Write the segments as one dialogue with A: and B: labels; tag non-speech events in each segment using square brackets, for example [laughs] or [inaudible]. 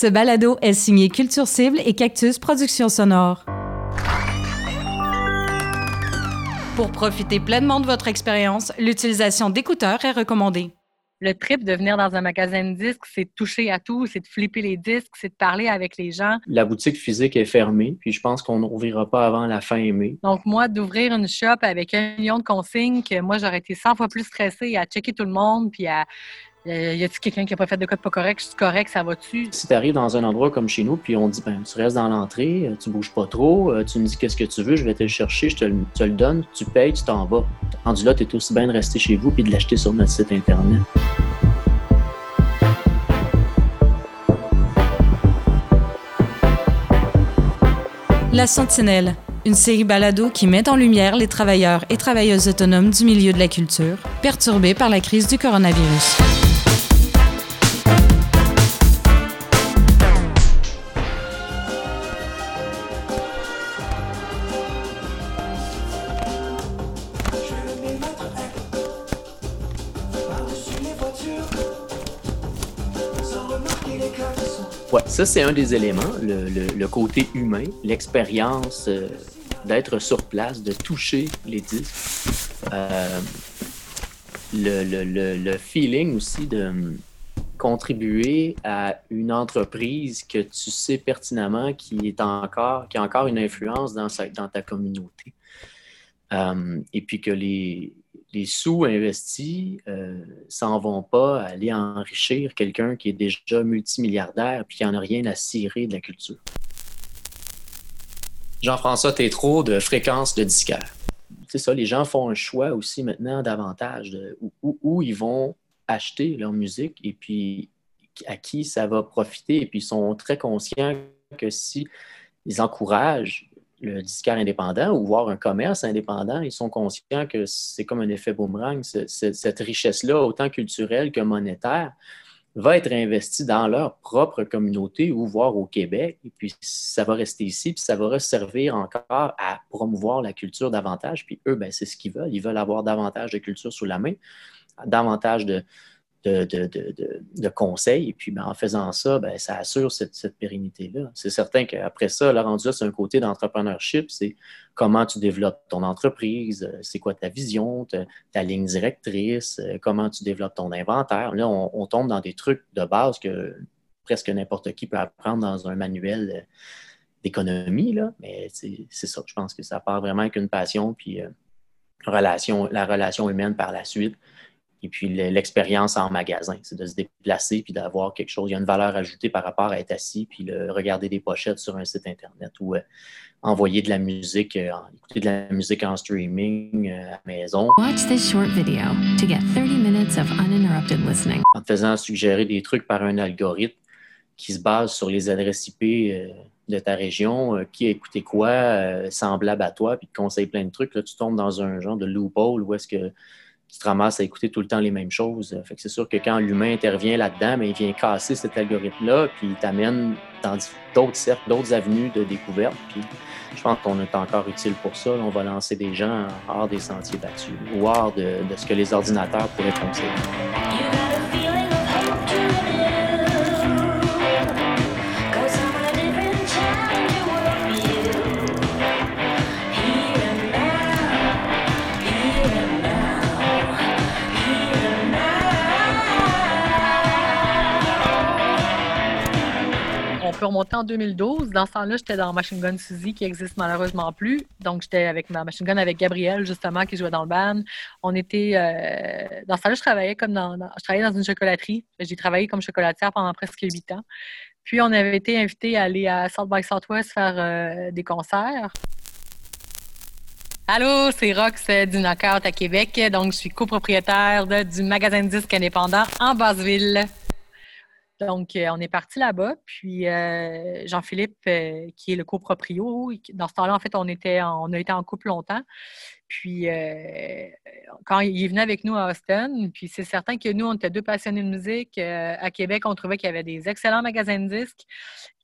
A: Ce balado est signé Culture Cible et Cactus Productions Sonores. Pour profiter pleinement de votre expérience, l'utilisation d'écouteurs est recommandée.
B: Le trip de venir dans un magasin de disques, c'est de toucher à tout, c'est de flipper les disques, c'est de parler avec les gens.
C: La boutique physique est fermée, puis je pense qu'on n'ouvrira pas avant la fin mai.
B: Donc, moi, d'ouvrir une shop avec un million de consignes, que moi, j'aurais été 100 fois plus stressée à checker tout le monde, puis à y a-t-il quelqu'un qui a pas fait de code pas correct? C'est correct, ça va-tu?
C: Si tu arrives dans un endroit comme chez nous, puis on dit, ben, tu restes dans l'entrée, euh, tu bouges pas trop, euh, tu me dis qu'est-ce que tu veux, je vais te le chercher, je te le, donne, tu payes, tu t'en vas. Rendu là, tu es aussi bien de rester chez vous puis de l'acheter sur notre site Internet.
A: La Sentinelle, une série balado qui met en lumière les travailleurs et travailleuses autonomes du milieu de la culture, perturbés par la crise du coronavirus.
C: Ça c'est un des éléments, le, côté humain, l'expérience euh, d'être sur place, de toucher les disques. Euh, le, feeling aussi de contribuer à une entreprise que tu sais pertinemment qui est encore, qui a encore une influence dans, dans ta communauté. Euh, et puis que les, les sous investis euh, s'en vont pas aller enrichir quelqu'un qui est déjà multimilliardaire puis qui n'en a rien à cirer de la culture. Jean-François trop de fréquence de disquaire. C'est ça, les gens font un choix aussi maintenant davantage de où, ils vont acheter leur musique et puis à qui ça va profiter. Et puis ils sont très conscients que si ils encouragent le disquaire indépendant ou voir un commerce indépendant, ils sont conscients que c'est comme un effet boomerang. Cette richesse-là, autant culturelle que monétaire, va être investie dans leur propre communauté ou voire au Québec. Et puis, ça va rester ici, puis ça va servir encore à promouvoir la culture davantage. Puis eux, ben, c'est ce qu'ils veulent. Ils veulent avoir davantage de culture sous la main, davantage de, de, conseils. Et puis, ben, en faisant ça, ben, ça assure cette, pérennité-là. C'est certain qu'après ça, le rendu c'est un côté d'entrepreneurship. C'est comment tu développes ton entreprise, euh, c'est quoi ta vision, ta, ligne directrice, euh, comment tu développes ton inventaire. Là, on, tombe dans des trucs de base que presque n'importe qui peut apprendre dans un manuel euh, d'économie. Mais c'est ça. Je pense que ça part vraiment avec une passion, puis relation, la relation humaine par la suite et puis l'expérience en magasin, c'est de se déplacer puis d'avoir quelque chose. Il y a une valeur ajoutée par rapport à être assis puis le, regarder des pochettes sur un site internet ou euh, envoyer de la musique, euh, écouter de la musique en streaming euh, à la maison. Watch this short video to get 30 minutes of uninterrupted listening. En te faisant suggérer des trucs par un algorithme qui se base sur les adresses IP de ta région, qui a écouté quoi, semblable à toi, puis te conseille plein de trucs. Là, tu tombes dans un genre de loophole où est-ce que tu te ramasses à écouter tout le temps les mêmes choses. C'est sûr que quand l'humain intervient là-dedans, mais il vient casser cet algorithme-là, puis il t'amène dans d'autres cercles, d'autres avenues de découverte. Puis je pense qu'on est encore utile pour ça. On va lancer des gens hors des sentiers battus ou hors de, ce que les ordinateurs pourraient conseiller.
B: En 2012. Dans ce temps-là, j'étais dans Machine Gun Suzy, qui existe malheureusement plus. Donc, j'étais avec ma Machine Gun avec Gabriel, justement, qui jouait dans le band. On était. Euh, dans ce temps-là, je travaillais comme dans, Je travaillais dans une chocolaterie. J'ai travaillé comme chocolatière pendant presque huit ans. Puis, on avait été invité à aller à South by Southwest faire euh, des concerts. Allô, c'est Rox du Knockout à Québec. Donc, je suis copropriétaire du magasin de disques indépendant en Basseville. Donc, euh, on est parti là-bas. Puis, euh, Jean-Philippe, euh, qui est le coproprio, dans ce temps-là, en fait, on, était on a été en couple longtemps. Puis, quand il venu avec nous à Austin, puis c'est certain que nous, on était deux passionnés de musique. à Québec, on trouvait qu'il y avait des excellents magasins de disques.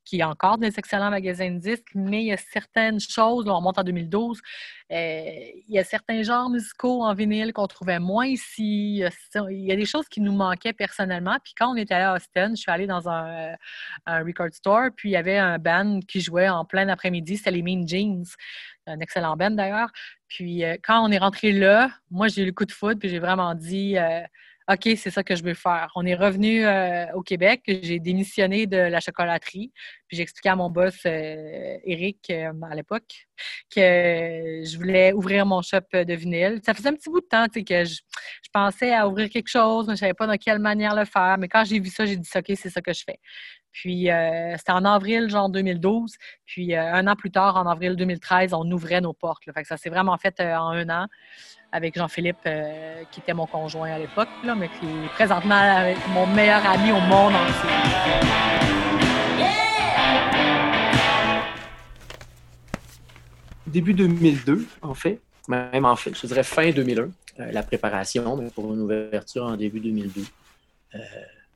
B: Qui est encore des excellents magasins de disques, mais il y a certaines choses, là, on monte en 2012, euh, il y a certains genres musicaux en vinyle qu'on trouvait moins ici. Il y, a, des choses qui nous manquaient personnellement. Puis quand on était allé à Austin, je suis allée dans un, un record store, puis il y avait un band qui jouait en plein après-midi, c'était les Mean Jeans un excellent band d'ailleurs. Puis euh, quand on est rentré là, moi j'ai eu le coup de foudre, puis j'ai vraiment dit euh, OK, c'est ça que je veux faire. On est revenu euh, au Québec, j'ai démissionné de la chocolaterie, puis j'ai expliqué à mon boss Eric à l'époque que je voulais ouvrir mon shop de vinyle. Ça faisait un petit bout de temps que je, pensais à ouvrir quelque chose, mais je ne savais pas dans quelle manière le faire. Mais quand j'ai vu ça, j'ai dit OK, c'est ça que je fais. Puis euh, c'était en avril, genre 2012. Puis euh, un an plus tard, en avril 2013, on ouvrait nos portes. Fait ça s'est vraiment fait euh, en un an avec Jean-Philippe, qui était mon conjoint à l'époque, mais qui est présentement mon meilleur ami au monde.
C: Début 2002, en fait, même en fait, je dirais fin 2001, la préparation pour une ouverture en début 2002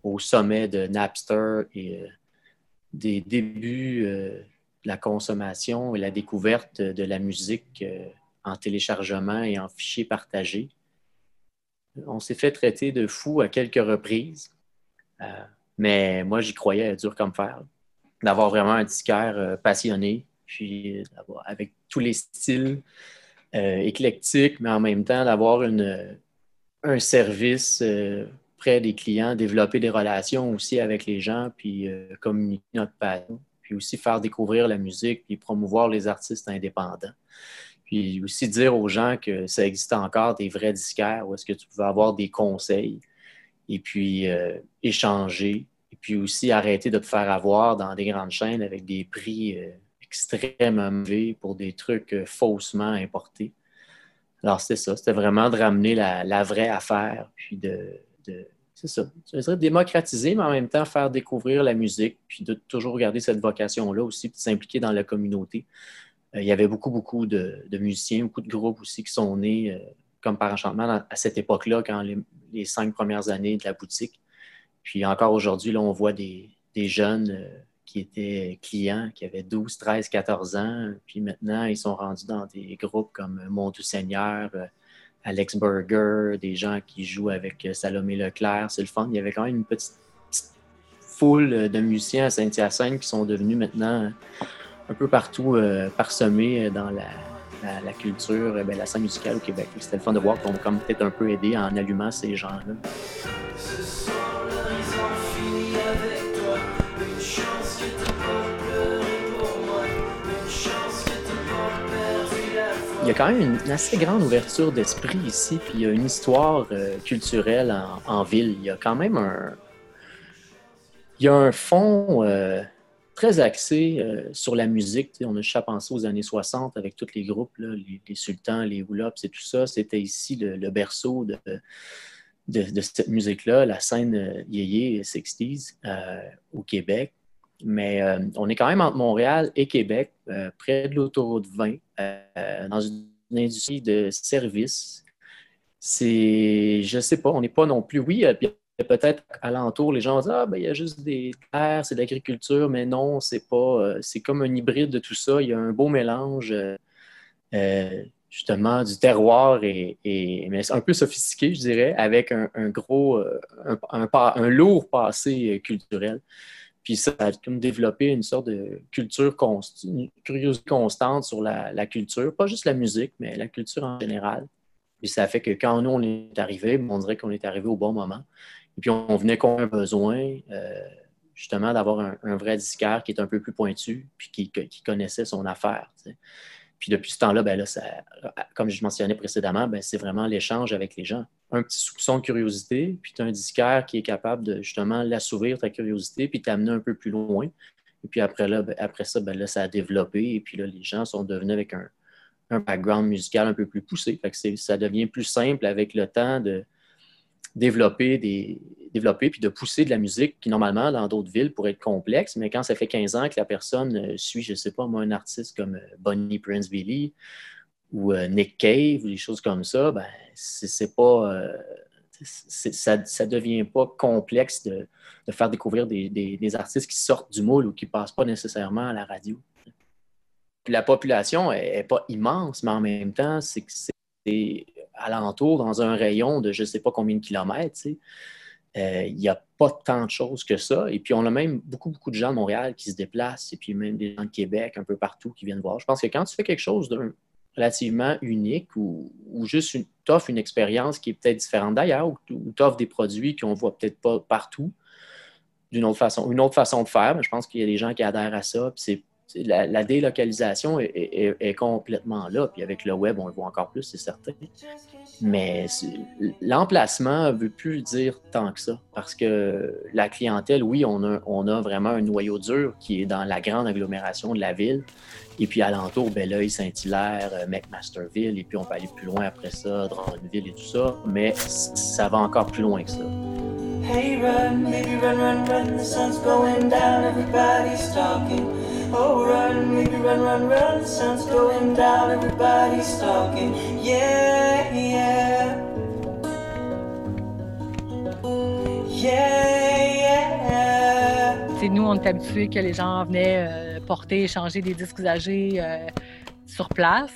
C: au sommet de Napster et euh, des débuts euh, de la consommation et la découverte de la musique euh, en téléchargement et en fichiers partagés. On s'est fait traiter de fou à quelques reprises, mais moi j'y croyais dur comme fer. D'avoir vraiment un disquaire passionné, puis avec tous les styles éclectiques, mais en même temps d'avoir un service près des clients, développer des relations aussi avec les gens, puis euh, communiquer notre passion, puis aussi faire découvrir la musique, puis promouvoir les artistes indépendants. Puis aussi dire aux gens que ça existe encore des vrais disquaires où est-ce que tu peux avoir des conseils et puis euh, échanger. Et puis aussi arrêter de te faire avoir dans des grandes chaînes avec des prix euh, extrêmement mauvais pour des trucs faussement importés. Alors, c'était ça. C'était vraiment de ramener la, vraie affaire, puis de, c'est ça. Je démocratiser, mais en même temps faire découvrir la musique, puis de toujours garder cette vocation-là aussi, puis de s'impliquer dans la communauté. Euh, il y avait beaucoup, beaucoup de, musiciens, beaucoup de groupes aussi qui sont nés, euh, comme par enchantement, à cette époque-là, quand les, cinq premières années de la boutique. Puis encore aujourd'hui, là, on voit des, jeunes euh, qui étaient clients, qui avaient 12, 13, 14 ans, puis maintenant, ils sont rendus dans des groupes comme Mon Seigneur, Alex Burger, des gens qui jouent avec euh, Salomé Leclerc. C'est le fun. Il y avait quand même une petite, foule de musiciens à Saint-Hyacinthe qui sont devenus maintenant un peu partout euh, parsemés dans la, culture, eh la scène musicale au Québec. C'était le fun de voir qu'on a peut-être un peu aidé en allumant ces gens-là. Y a quand même une, assez grande ouverture d'esprit ici, puis il y a une histoire euh, culturelle en, ville. Il y a quand même un. Il y a un fond euh, très axé euh, sur la musique. on a déjà pensé aux années 60 avec tous les groupes, les, sultans, les Woolops et tout ça. C'était ici le, berceau de, cette musique-là, la scène yéyé 60s au Québec. Mais on est quand même entre Montréal et Québec, près de l'autoroute 20, euh, dans une industrie de services. C'est, je ne sais pas, on n'est pas non plus. Oui, peut-être alentour, les gens vont dire Ah, ben, il y a juste des terres, c'est de l'agriculture, mais non, c'est pas. c'est comme un hybride de tout ça. Il y a un beau mélange, justement, du terroir et, mais un peu sophistiqué, je dirais, avec un, gros, un, lourd passé culturel. Puis ça a comme développé une sorte de culture, une curiosité constante sur la, culture, pas juste la musique, mais la culture en général. Puis ça fait que quand nous, on est arrivé, on dirait qu'on est arrivé au bon moment. Et puis on venait qu'on un besoin, euh, justement, d'avoir un, vrai disquaire qui est un peu plus pointu, puis qui, connaissait son affaire. Puis depuis ce temps-là, ben comme je mentionnais précédemment, ben c'est vraiment l'échange avec les gens. Un petit soupçon de curiosité, puis tu as un disquaire qui est capable de justement l'assouvir, ta curiosité, puis t'amener un peu plus loin. Et puis après, là, ben, après ça, ça a développé, et puis là, les gens sont devenus avec un, background musical un peu plus poussé. Fait que ça devient plus simple avec le temps de, développer, des, développer puis de pousser de la musique qui, normalement, dans d'autres villes, pourrait être complexe, mais quand ça fait 15 ans que la personne euh, suit, je ne sais pas, moi, un artiste comme euh, Bonnie Prince Billy ou euh, Nick Cave ou des choses comme ça, ben, c'est pas. ça ne devient pas complexe de, faire découvrir des, artistes qui sortent du moule ou qui ne passent pas nécessairement à la radio. la population n'est pas immense, mais en même temps, c'est alentour, dans un rayon de je ne sais pas combien de kilomètres. Euh, il n'y a pas tant de choses que ça. Et puis, on a même beaucoup, beaucoup de gens de Montréal qui se déplacent, et puis même des gens de Québec, un peu partout, qui viennent voir. Je pense que quand tu fais quelque chose d'un relativement unique ou, juste une, t'offres une expérience qui est peut-être différente d'ailleurs ou, ou t'offres des produits qu'on voit peut-être pas partout d'une autre façon, une autre façon de faire. Mais je pense qu'il y a des gens qui adhèrent à ça. c'est la, délocalisation est, complètement là. Puis avec le web, on le voit encore plus, c'est certain. Mais l'emplacement ne veut plus dire tant que ça. Parce que la clientèle, oui, on a, vraiment un noyau dur qui est dans la grande agglomération de la ville. Et puis alentour, Belleuil, Saint-Hilaire, euh, McMasterville, et puis on peut aller plus loin après ça, Drummondville et tout ça. Mais ça va encore plus loin que ça. Hey, run, baby, run, run, run, the sun's going down, everybody's talking. Oh, run, run, run, run, the sun's going down, everybody's talking. Yeah, yeah.
B: Yeah, yeah. Nous, on est habitués que les gens venaient euh, porter, échanger des disques usagés euh, sur place.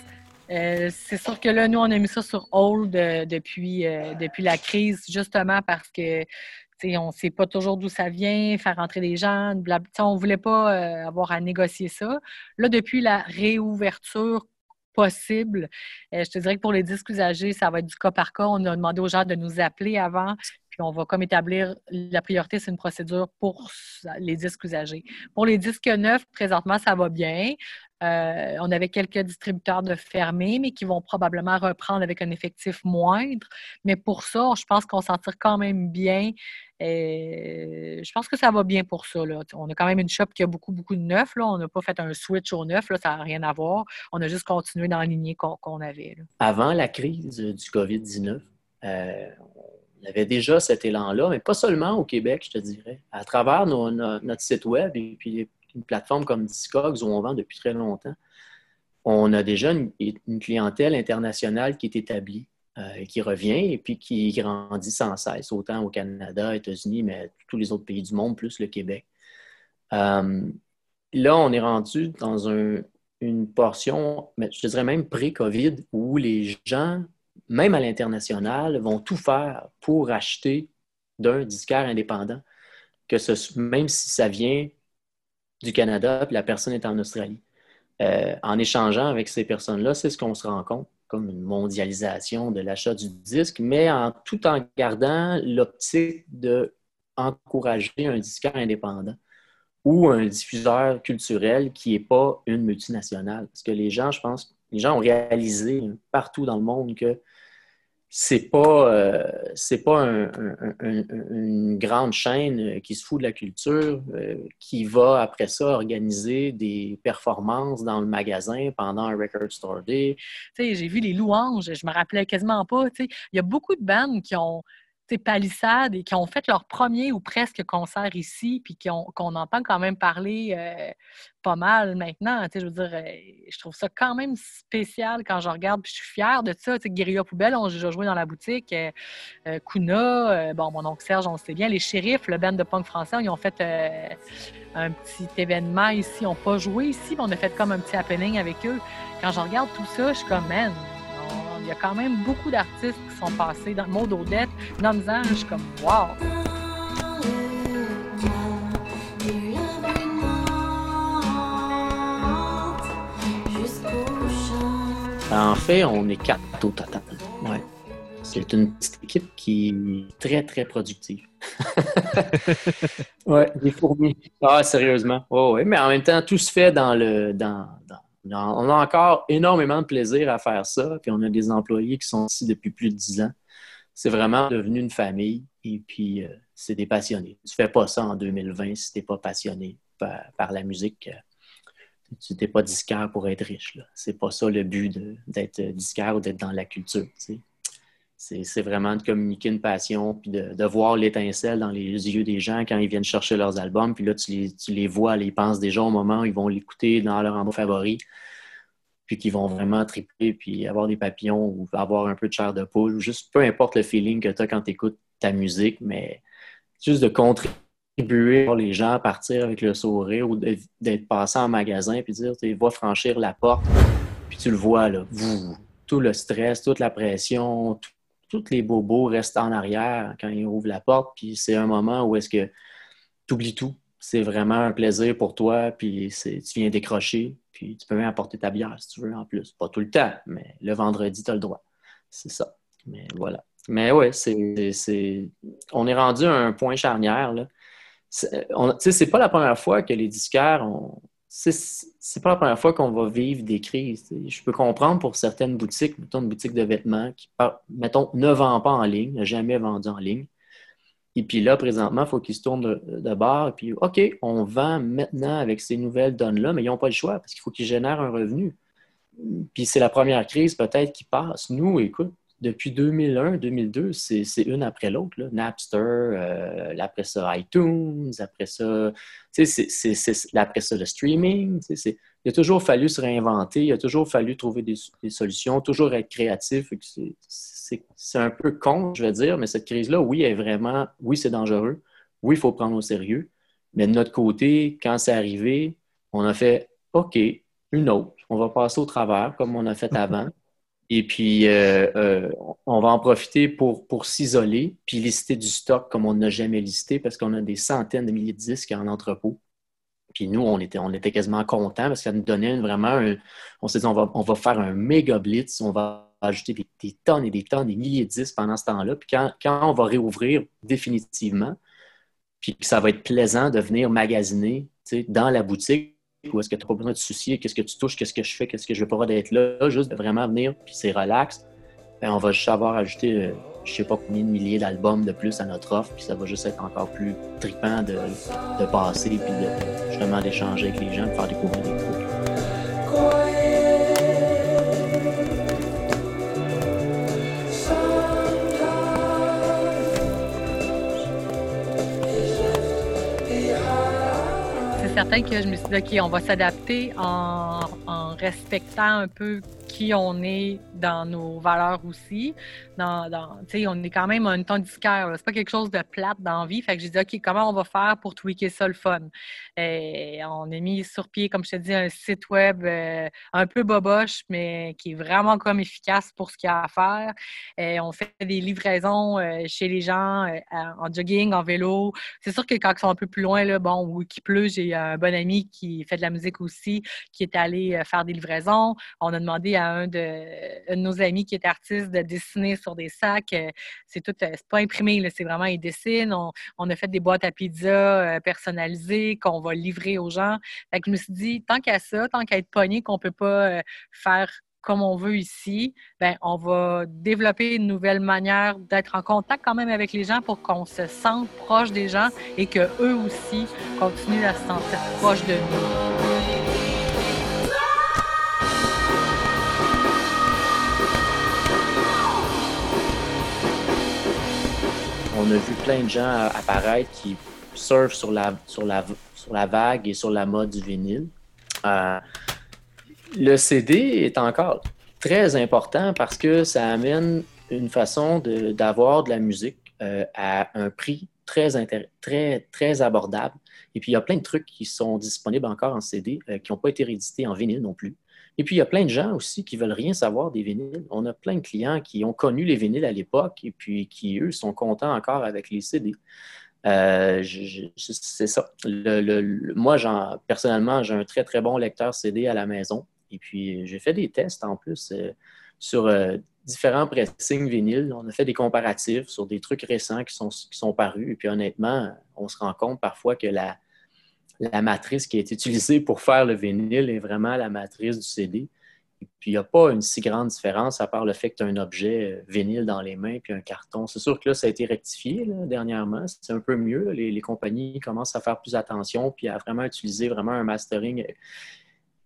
B: Euh, c'est sûr que là, nous, on a mis ça sur hold depuis, depuis la crise, justement parce que on ne sait pas toujours d'où ça vient, faire rentrer des gens, on ne voulait pas euh, avoir à négocier ça. Là, depuis la réouverture possible, euh, je te dirais que pour les disques usagés, ça va être du cas par cas. On a demandé aux gens de nous appeler avant, puis on va comme établir la priorité, c'est une procédure pour les disques usagés. Pour les disques neufs, présentement, ça va bien. Euh, on avait quelques distributeurs de fermés, mais qui vont probablement reprendre avec un effectif moindre. Mais pour ça, je pense qu'on s'en tire quand même bien. Et je pense que ça va bien pour ça. On a quand même une shop qui a beaucoup, beaucoup de neuf. On n'a pas fait un switch au neuf, ça n'a rien à voir. On a juste continué dans la qu'on avait.
C: Avant la crise du COVID-19, euh, on avait déjà cet élan-là, mais pas seulement au Québec, je te dirais. À travers notre site web et puis une plateforme comme Discogs où on vend depuis très longtemps, on a déjà une, clientèle internationale qui est établie, euh, qui revient et puis qui grandit sans cesse, autant au Canada, États-Unis, mais tous les autres pays du monde, plus le Québec. Euh, là, on est rendu dans une portion, je dirais même pré-COVID, où les gens, même à l'international, vont tout faire pour acheter d'un disquaire indépendant, que ce, même si ça vient du Canada, puis la personne est en Australie. Euh, en échangeant avec ces personnes-là, c'est ce qu'on se rend compte, comme une mondialisation de l'achat du disque, mais en, tout en gardant l'optique d'encourager un disqueur indépendant ou un diffuseur culturel qui n'est pas une multinationale. Parce que les gens, je pense, les gens ont réalisé partout dans le monde que c'est pas, euh, c'est pas une grande chaîne qui se fout de la culture, euh, qui va après ça organiser des performances dans le magasin pendant un Record Store Day.
B: J'ai vu les louanges, je me rappelais quasiment pas. Il y a beaucoup de bandes qui ont palissades et qui ont fait leur premier ou presque concert ici, puis qu'on entend quand même parler euh, pas mal maintenant. Je veux dire, euh, je trouve ça quand même spécial quand je regarde, puis je suis fière de ça. Guérilla Poubelle, on a joué dans la boutique. Euh, Kuna, bon, mon oncle Serge, on sait bien. Les Shérifs, le band de punk français, ils ont fait un petit événement ici. Ils n'ont pas joué ici, mais on a fait comme un petit happening avec eux. Quand je regarde tout ça, je suis comme, man, il y a quand même beaucoup d'artistes qui sont passés dans le mode Odette, dans suis comme wow!
C: En fait, on est quatre au total. Ouais. C'est une petite équipe qui est très, très productive. [laughs] ouais, des fourmis. Ah, sérieusement. Oh, ouais. Mais en même temps, tout se fait dans le, dans, on a encore énormément de plaisir à faire ça, puis on a des employés qui sont ici depuis plus de dix ans. C'est vraiment devenu une famille, et puis euh, c'est des passionnés. Tu ne fais pas ça en 2020 si tu n'es pas passionné par, la musique. Tu n'es pas disquaire pour être riche. Ce n'est pas ça le but d'être disquaire ou d'être dans la culture. C'est vraiment de communiquer une passion, puis de, voir l'étincelle dans les yeux des gens quand ils viennent chercher leurs albums. Puis là, tu les, vois, ils pensent déjà au moment où ils vont l'écouter dans leur endroit favori. puis qui vont vraiment triper, puis avoir des papillons ou avoir un peu de chair de poule, juste peu importe le feeling que tu as quand tu écoutes ta musique, mais juste de contribuer les gens à partir avec le sourire ou d'être passé en magasin puis dire, tu vas franchir la porte, puis tu le vois, là, tout le stress, toute la pression, tous les bobos restent en arrière quand ils ouvrent la porte, puis c'est un moment où est-ce que tu oublies tout. C'est vraiment un plaisir pour toi, puis tu viens décrocher, puis tu peux même apporter ta bière si tu veux en plus. Pas tout le temps, mais le vendredi, tu as le droit. C'est ça. Mais voilà. Mais oui, c'est, on est rendu à un point charnière. Là. C'est, pas la première fois que les disquaires ont. C'est, pas la première fois qu'on va vivre des crises. Je peux comprendre pour certaines boutiques, mettons une boutique de vêtements qui, mettons, ne vend pas en ligne, n'a jamais vendu en ligne. Et puis là, présentement, il faut qu'ils se tournent de, bord. Et puis, OK, on vend maintenant avec ces nouvelles donnes-là, mais ils n'ont pas le choix parce qu'il faut qu'ils génèrent un revenu. Puis c'est la première crise peut-être qui passe. Nous, écoute, depuis 2001, 2002, c'est une après l'autre. Napster, euh, après ça iTunes, après ça, après ça le streaming. Il a toujours fallu se réinventer, il a toujours fallu trouver des, solutions, toujours être créatif. C'est un peu con, je vais dire, mais cette crise-là, oui, est vraiment, oui, c'est dangereux. Oui, il faut prendre au sérieux. Mais de notre côté, quand c'est arrivé, on a fait OK, une autre. On va passer au travers comme on a fait [laughs] avant. Et puis, euh, euh, on va en profiter pour, pour s'isoler, puis lister du stock comme on n'a jamais listé, parce qu'on a des centaines de milliers de disques en entrepôt. Puis nous, on était, on était quasiment contents parce que ça nous donnait vraiment un, On s'est dit, on va, on va faire un méga blitz, on va ajouter des, tonnes et des tonnes, des milliers de disques pendant ce temps-là. Puis quand, quand, on va réouvrir définitivement, puis ça va être plaisant de venir magasiner dans la boutique, ou est-ce que tu n'as pas besoin de te soucier, qu'est-ce que tu touches, qu'est-ce que je fais, qu'est-ce que je veux pas d'être là, juste de vraiment venir, puis c'est relax, ben, on va juste avoir ajouté, je euh, je sais pas combien de milliers d'albums de plus à notre offre, puis ça va juste être encore plus tripant de, de passer, puis de, justement d'échanger avec les gens, de faire découvrir des trucs.
B: Que je me suis dit, OK, on va s'adapter en, respectant un peu qui on est dans nos valeurs aussi. Dans, dans on est quand même un ton disquaire. C'est pas quelque chose de plate dans vie. Fait que j'ai dit, OK, comment on va faire pour tweaker ça le fun? Et on a mis sur pied, comme je te dis, un site web euh, un peu boboche, mais qui est vraiment comme efficace pour ce qu'il y a à faire. Et on fait des livraisons euh, chez les gens euh, en jogging, en vélo. C'est sûr que quand ils sont un peu plus loin, là, bon, ou qu'il pleut, j'ai un bon ami qui fait de la musique aussi, qui est allé faire des livraisons. On a demandé à un de, nos amis qui est artiste de dessiner sur des sacs. Euh, c'est tout, euh, c'est pas imprimé, c'est vraiment, il dessine. On, a fait des boîtes à pizza euh, personnalisées qu'on va livrer aux gens. Fait que je me suis dit, tant qu'à ça, tant qu'à être pogné, qu'on peut pas faire comme on veut ici, ben, on va développer une nouvelle manière d'être en contact quand même avec les gens pour qu'on se sente proche des gens et qu'eux aussi continuent à se sentir proches de nous.
C: On a vu plein de gens apparaître qui surfent sur la, sur la, sur la vague et sur la mode du vinyle. Euh, le CD est encore très important parce que ça amène une façon d'avoir de, la musique euh, à un prix très, très, très abordable. Et puis, il y a plein de trucs qui sont disponibles encore en CD, euh, qui n'ont pas été réédités en vinyle non plus. Et puis, il y a plein de gens aussi qui veulent rien savoir des vinyles. On a plein de clients qui ont connu les vinyles à l'époque et puis qui, eux, sont contents encore avec les CD. Euh, c'est ça. moi, personnellement, j'ai un très, très bon lecteur CD à la maison. Et puis, j'ai fait des tests en plus euh, sur euh, différents pressings vinyles. On a fait des comparatifs sur des trucs récents qui sont, qui sont parus. Et puis, honnêtement, on se rend compte parfois que la, la matrice qui est utilisée pour faire le vinyle est vraiment la matrice du CD. Puis, il n'y a pas une si grande différence à part le fait que tu as un objet euh, vinyle dans les mains puis un carton. C'est sûr que là, ça a été rectifié dernièrement. C'est un peu mieux. Les, compagnies commencent à faire plus attention puis à vraiment utiliser vraiment un mastering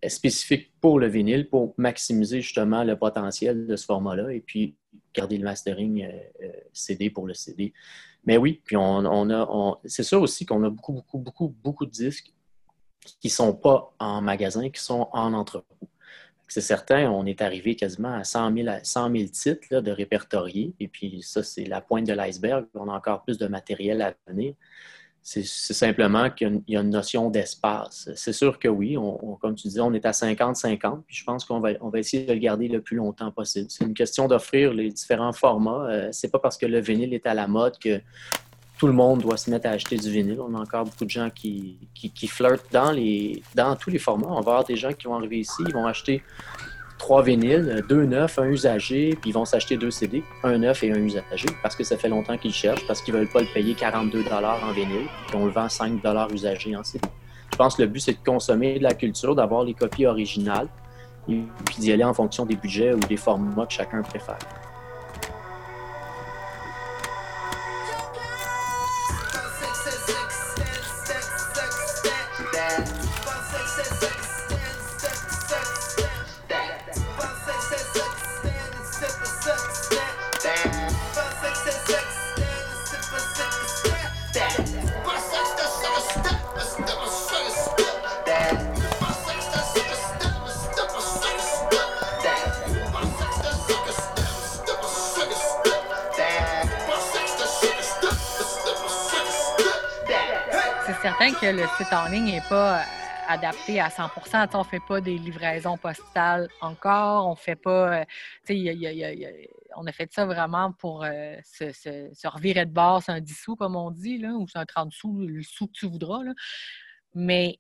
C: euh, spécifique pour le vinyle pour maximiser justement le potentiel de ce format-là et puis garder le mastering euh, CD pour le CD. Mais oui, puis on, a, c'est ça aussi qu'on a beaucoup, beaucoup, beaucoup, beaucoup de disques qui ne sont pas en magasin, qui sont en entrepôt. c'est certain, on est arrivé quasiment à 100 000, titres de répertoriés. Et puis ça, c'est la pointe de l'iceberg. On a encore plus de matériel à venir. C'est simplement qu'il y, a une notion d'espace. C'est sûr que oui, comme tu disais, on est à 50-50, puis je pense qu'on va, on va essayer de le garder le plus longtemps possible. C'est une question d'offrir les différents formats. Euh, c'est pas parce que le vinyle est à la mode que tout le monde doit se mettre à acheter du vinyle. On a encore beaucoup de gens qui, flirtent dans, les, dans tous les formats. On va avoir des gens qui vont arriver ici, ils vont acheter trois vinyles, deux neufs, un usagé, puis ils vont s'acheter deux CD, un neuf et un usagé, parce que ça fait longtemps qu'ils cherchent, parce qu'ils veulent pas le payer 42 en vinyle, puis on le vend 5 usagé en CD. Je pense que le but, c'est de consommer de la culture, d'avoir les copies originales, puis d'y aller en fonction des budgets ou des formats que chacun préfère.
B: Le site en ligne n'est pas euh, adapté à 100% On ne fait pas des livraisons postales encore. On fait pas. on a fait ça vraiment pour euh, se, revirer de base un 10 sous, comme on dit, ou c'est un 30 sous, le sou que tu voudras. Mais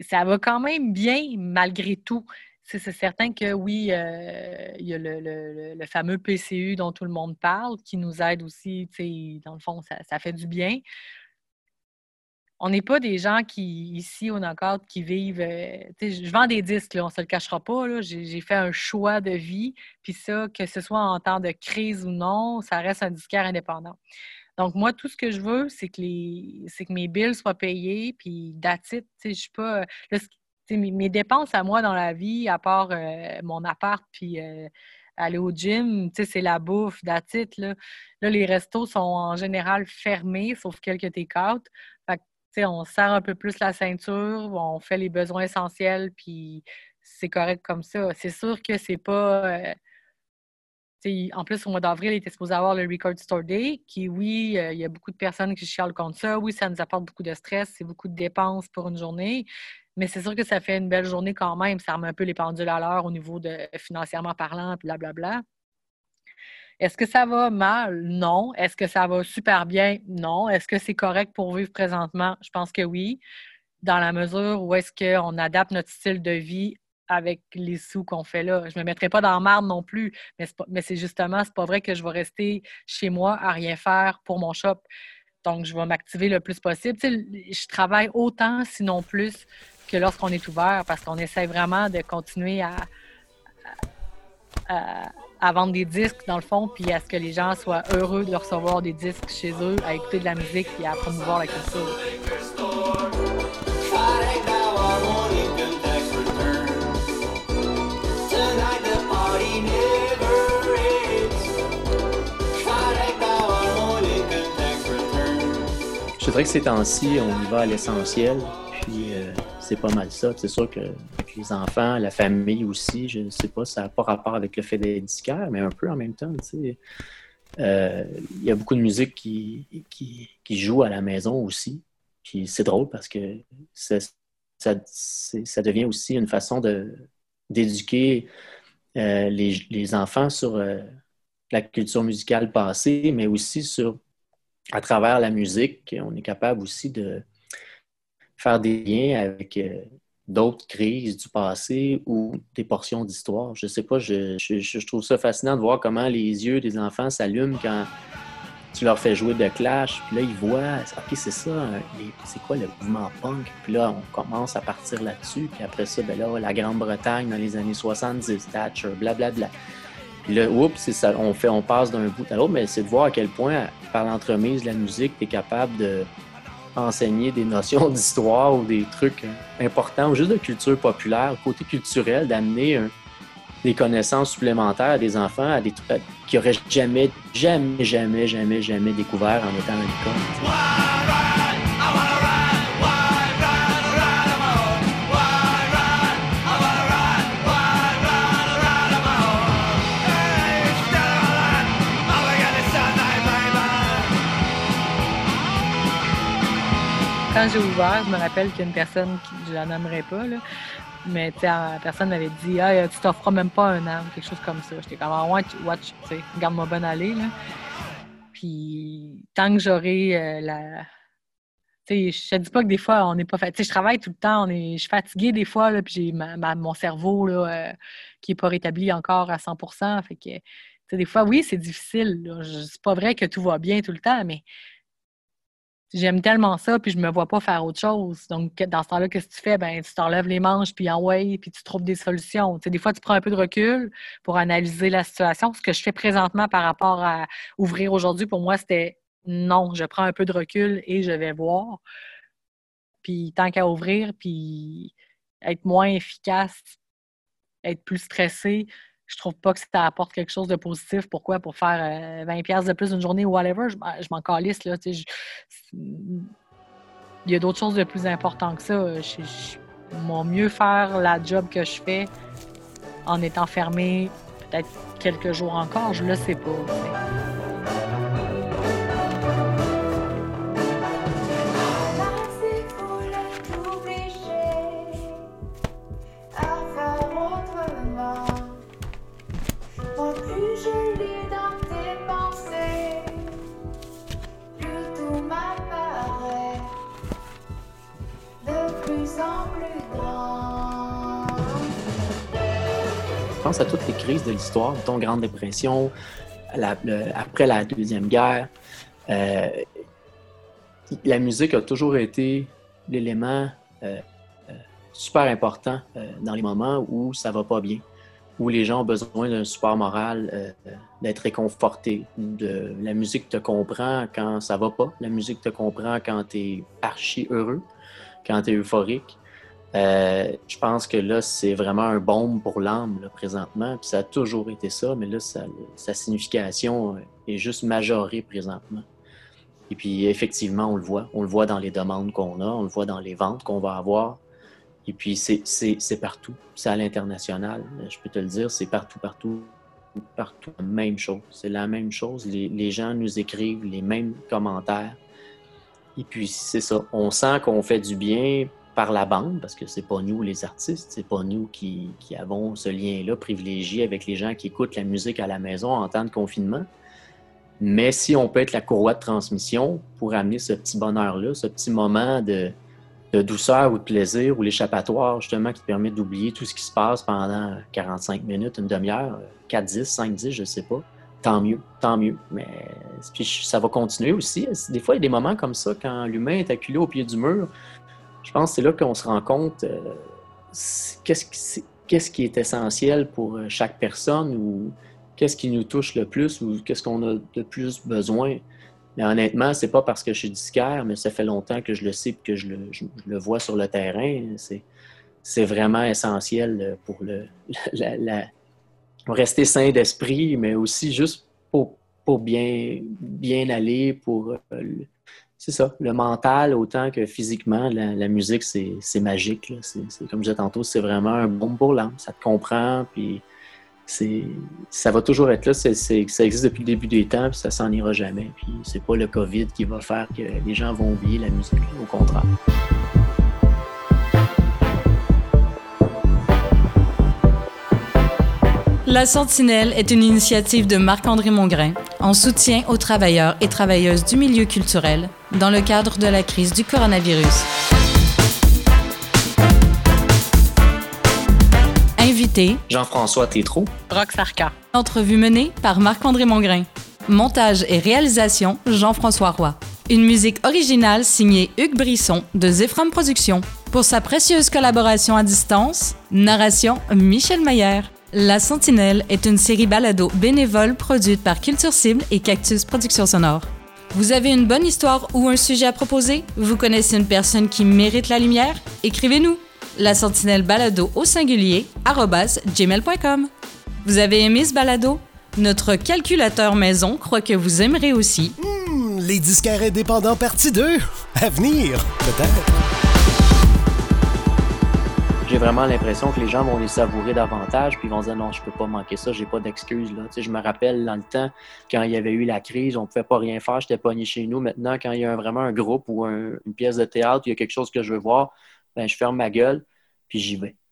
B: ça va quand même bien malgré tout. C'est certain que oui, euh, il y a le, fameux PCU dont tout le monde parle qui nous aide aussi. Dans le fond, ça fait du bien on n'est pas des gens qui, ici au Knockout, qui vivent. Euh, je vends des disques, on ne se le cachera pas. J'ai fait un choix de vie. Puis ça, que ce soit en temps de crise ou non, ça reste un disquaire indépendant. Donc, moi, tout ce que je veux, c'est que, mes bills soient payés. Puis, that's Je suis pas. mes, dépenses à moi dans la vie, à part euh, mon appart, puis. Euh, aller au gym, c'est la bouffe, that's Là. là, les restos sont en général fermés, sauf quelques take-out on serre un peu plus la ceinture, on fait les besoins essentiels, puis c'est correct comme ça. C'est sûr que c'est pas. Euh, en plus, au mois d'avril, il était supposé avoir le Record Store Day, qui, oui, euh, il y a beaucoup de personnes qui chialent contre ça. Oui, ça nous apporte beaucoup de stress, c'est beaucoup de dépenses pour une journée. Mais c'est sûr que ça fait une belle journée quand même. Ça remet un peu les pendules à l'heure au niveau de financièrement parlant, blablabla. Bla, bla. Est-ce que ça va mal? Non. Est-ce que ça va super bien? Non. Est-ce que c'est correct pour vivre présentement? Je pense que oui. Dans la mesure où est-ce qu'on adapte notre style de vie avec les sous qu'on fait là. Je ne me mettrai pas dans marde non plus, mais c'est justement, c'est pas vrai que je vais rester chez moi à rien faire pour mon shop. Donc, je vais m'activer le plus possible. je travaille autant, sinon plus, que lorsqu'on est ouvert parce qu'on essaie vraiment de continuer à vendre des disques, dans le fond, puis à ce que les gens soient heureux de recevoir des disques chez eux, à écouter de la musique et à promouvoir la culture.
C: Je dirais que ces temps-ci, on y va à l'essentiel. C'est pas mal ça. C'est sûr que les enfants, la famille aussi, je ne sais pas, ça n'a pas rapport avec le fait d'être disquaire, mais un peu en même temps, euh, il y a beaucoup de musique qui, qui, joue à la maison aussi. Puis c'est drôle parce que ça, ça, devient aussi une façon d'éduquer euh, les, enfants sur euh, la culture musicale passée, mais aussi sur, à travers la musique, on est capable aussi de faire des liens avec d'autres crises du passé ou des portions d'histoire. Je sais pas, je, trouve ça fascinant de voir comment les yeux des enfants s'allument quand tu leur fais jouer de Clash, puis là, ils voient, OK, c'est ça, c'est quoi le mouvement punk? Puis là, on commence à partir là-dessus, puis après ça, ben là, la Grande-Bretagne dans les années 70, Thatcher, blablabla. Puis là, oups, ça, on, fait, on passe d'un bout à l'autre, mais c'est de voir à quel point, par l'entremise de la musique, tu es capable de, enseigner des notions [laughs] d'histoire ou des trucs importants ou juste de culture populaire, côté culturel, d'amener des connaissances supplémentaires à des enfants à des trucs qui n'auraient jamais, jamais, jamais, jamais, jamais découvert en étant à l'école.
B: J'ai ouvert, je me rappelle qu'il y a une personne, qui, je la nommerai pas, là, mais la personne m'avait dit ah, Tu t'offres même pas un an, quelque chose comme ça. J'étais comme ah, watch, watch, garde-moi bonne allée. Là. Puis tant que j'aurai euh, la. sais, je te dis pas que des fois, on n'est pas fatigué. Je travaille tout le temps, on est... je suis fatiguée des fois, là, puis j'ai mon cerveau là, euh, qui n'est pas rétabli encore à 100 Fait que, des fois, oui, c'est difficile. C'est pas vrai que tout va bien tout le temps, mais j'aime tellement ça, puis je me vois pas faire autre chose. Donc, dans ce temps-là, qu'est-ce que tu fais? Ben, tu t'enlèves les manches, puis en way, puis tu trouves des solutions. Des fois, tu prends un peu de recul pour analyser la situation. Ce que je fais présentement par rapport à ouvrir aujourd'hui, pour moi, c'était non, je prends un peu de recul et je vais voir. Puis tant qu'à ouvrir, puis être moins efficace, être plus stressé, je trouve pas que ça apporte quelque chose de positif. Pourquoi? Pour faire 20 euh, pièces de plus une journée ou whatever, je, m'en calisse. Là, il y a d'autres choses de plus importantes que ça. Je, je, mieux faire la job que je fais en étant fermé peut-être quelques jours encore, je le sais pas.
C: À toutes les crises de l'histoire, ton Grande Dépression, après la Deuxième Guerre. Euh, la musique a toujours été l'élément euh, euh, super important dans les moments où ça va pas bien, où les gens ont besoin d'un support moral, d'être réconfortés. La musique te comprend quand ça va pas, la musique te comprend quand tu es archi heureux, quand tu es euphorique. Euh, je pense que là, c'est vraiment un baume pour l'âme, présentement. Puis ça a toujours été ça, mais là, sa signification est juste majorée présentement. Et puis, effectivement, on le voit. On le voit dans les demandes qu'on a, on le voit dans les ventes qu'on va avoir. Et puis, c'est partout. C'est à l'international. Je peux te le dire, c'est partout, partout, partout. La même chose. C'est la même chose. Les gens nous écrivent les mêmes commentaires. Et puis, c'est ça. On sent qu'on fait du bien par la bande, parce que c'est pas nous les artistes, c'est pas nous qui, avons ce lien-là privilégié avec les gens qui écoutent la musique à la maison en temps de confinement. Mais si on peut être la courroie de transmission pour amener ce petit bonheur-là, ce petit moment de, douceur ou de plaisir ou l'échappatoire justement qui permet d'oublier tout ce qui se passe pendant 45 minutes, une demi-heure, 4, 10, 5, 10, je sais pas, tant mieux, tant mieux. Mais puis ça va continuer aussi. Des fois, il y a des moments comme ça quand l'humain est acculé au pied du mur je pense que c'est là qu'on se rend compte euh, qu'est-ce qui, est essentiel pour euh, chaque personne ou qu'est-ce qui nous touche le plus ou qu'est-ce qu'on a de plus besoin. Mais honnêtement, c'est pas parce que je suis disquaire, mais ça fait longtemps que je le sais et que je le, vois sur le terrain. C'est vraiment essentiel pour le, [laughs] rester sain d'esprit, mais aussi juste pour, bien, bien aller, pour euh, c'est ça, le mental autant que physiquement, la, musique, c'est magique. C'est, comme je disais tantôt, c'est vraiment un bon pour l'âme. Ça te comprend, puis ça va toujours être là. ça existe depuis le début des temps, puis ça s'en ira jamais. Puis c'est pas le COVID qui va faire que les gens vont oublier la musique, au contraire.
A: La Sentinelle est une initiative de Marc-André Mongrain en soutien aux travailleurs et travailleuses du milieu culturel dans le cadre de la crise du coronavirus. Invité
C: Jean-François Tétrault.
B: Rox Sarka.
A: Entrevue menée par Marc-André Mongrain. Montage et réalisation Jean-François Roy. Une musique originale signée Hugues Brisson de Zephram Productions. Pour sa précieuse collaboration à distance, narration Michel Mayer. La Sentinelle est une série balado bénévole produite par Culture Cible et Cactus Productions Sonore. Vous avez une bonne histoire ou un sujet à proposer? Vous connaissez une personne qui mérite la lumière? Écrivez-nous! La Sentinelle balado au singulier gmail.com. Vous avez aimé ce balado? Notre calculateur maison croit que vous aimerez aussi.
D: Hmm, les disquaires indépendants partie 2. À venir, peut-être
C: j'ai vraiment l'impression que les gens vont les savourer davantage, puis ils vont dire non, je peux pas manquer ça, j'ai pas d'excuses. Là. je me rappelle dans le temps, quand il y avait eu la crise, on pouvait pas rien faire, j'étais pogné chez nous. Maintenant, quand il y a vraiment un groupe ou une pièce de théâtre, il y a quelque chose que je veux voir, ben, je ferme ma gueule, puis j'y vais.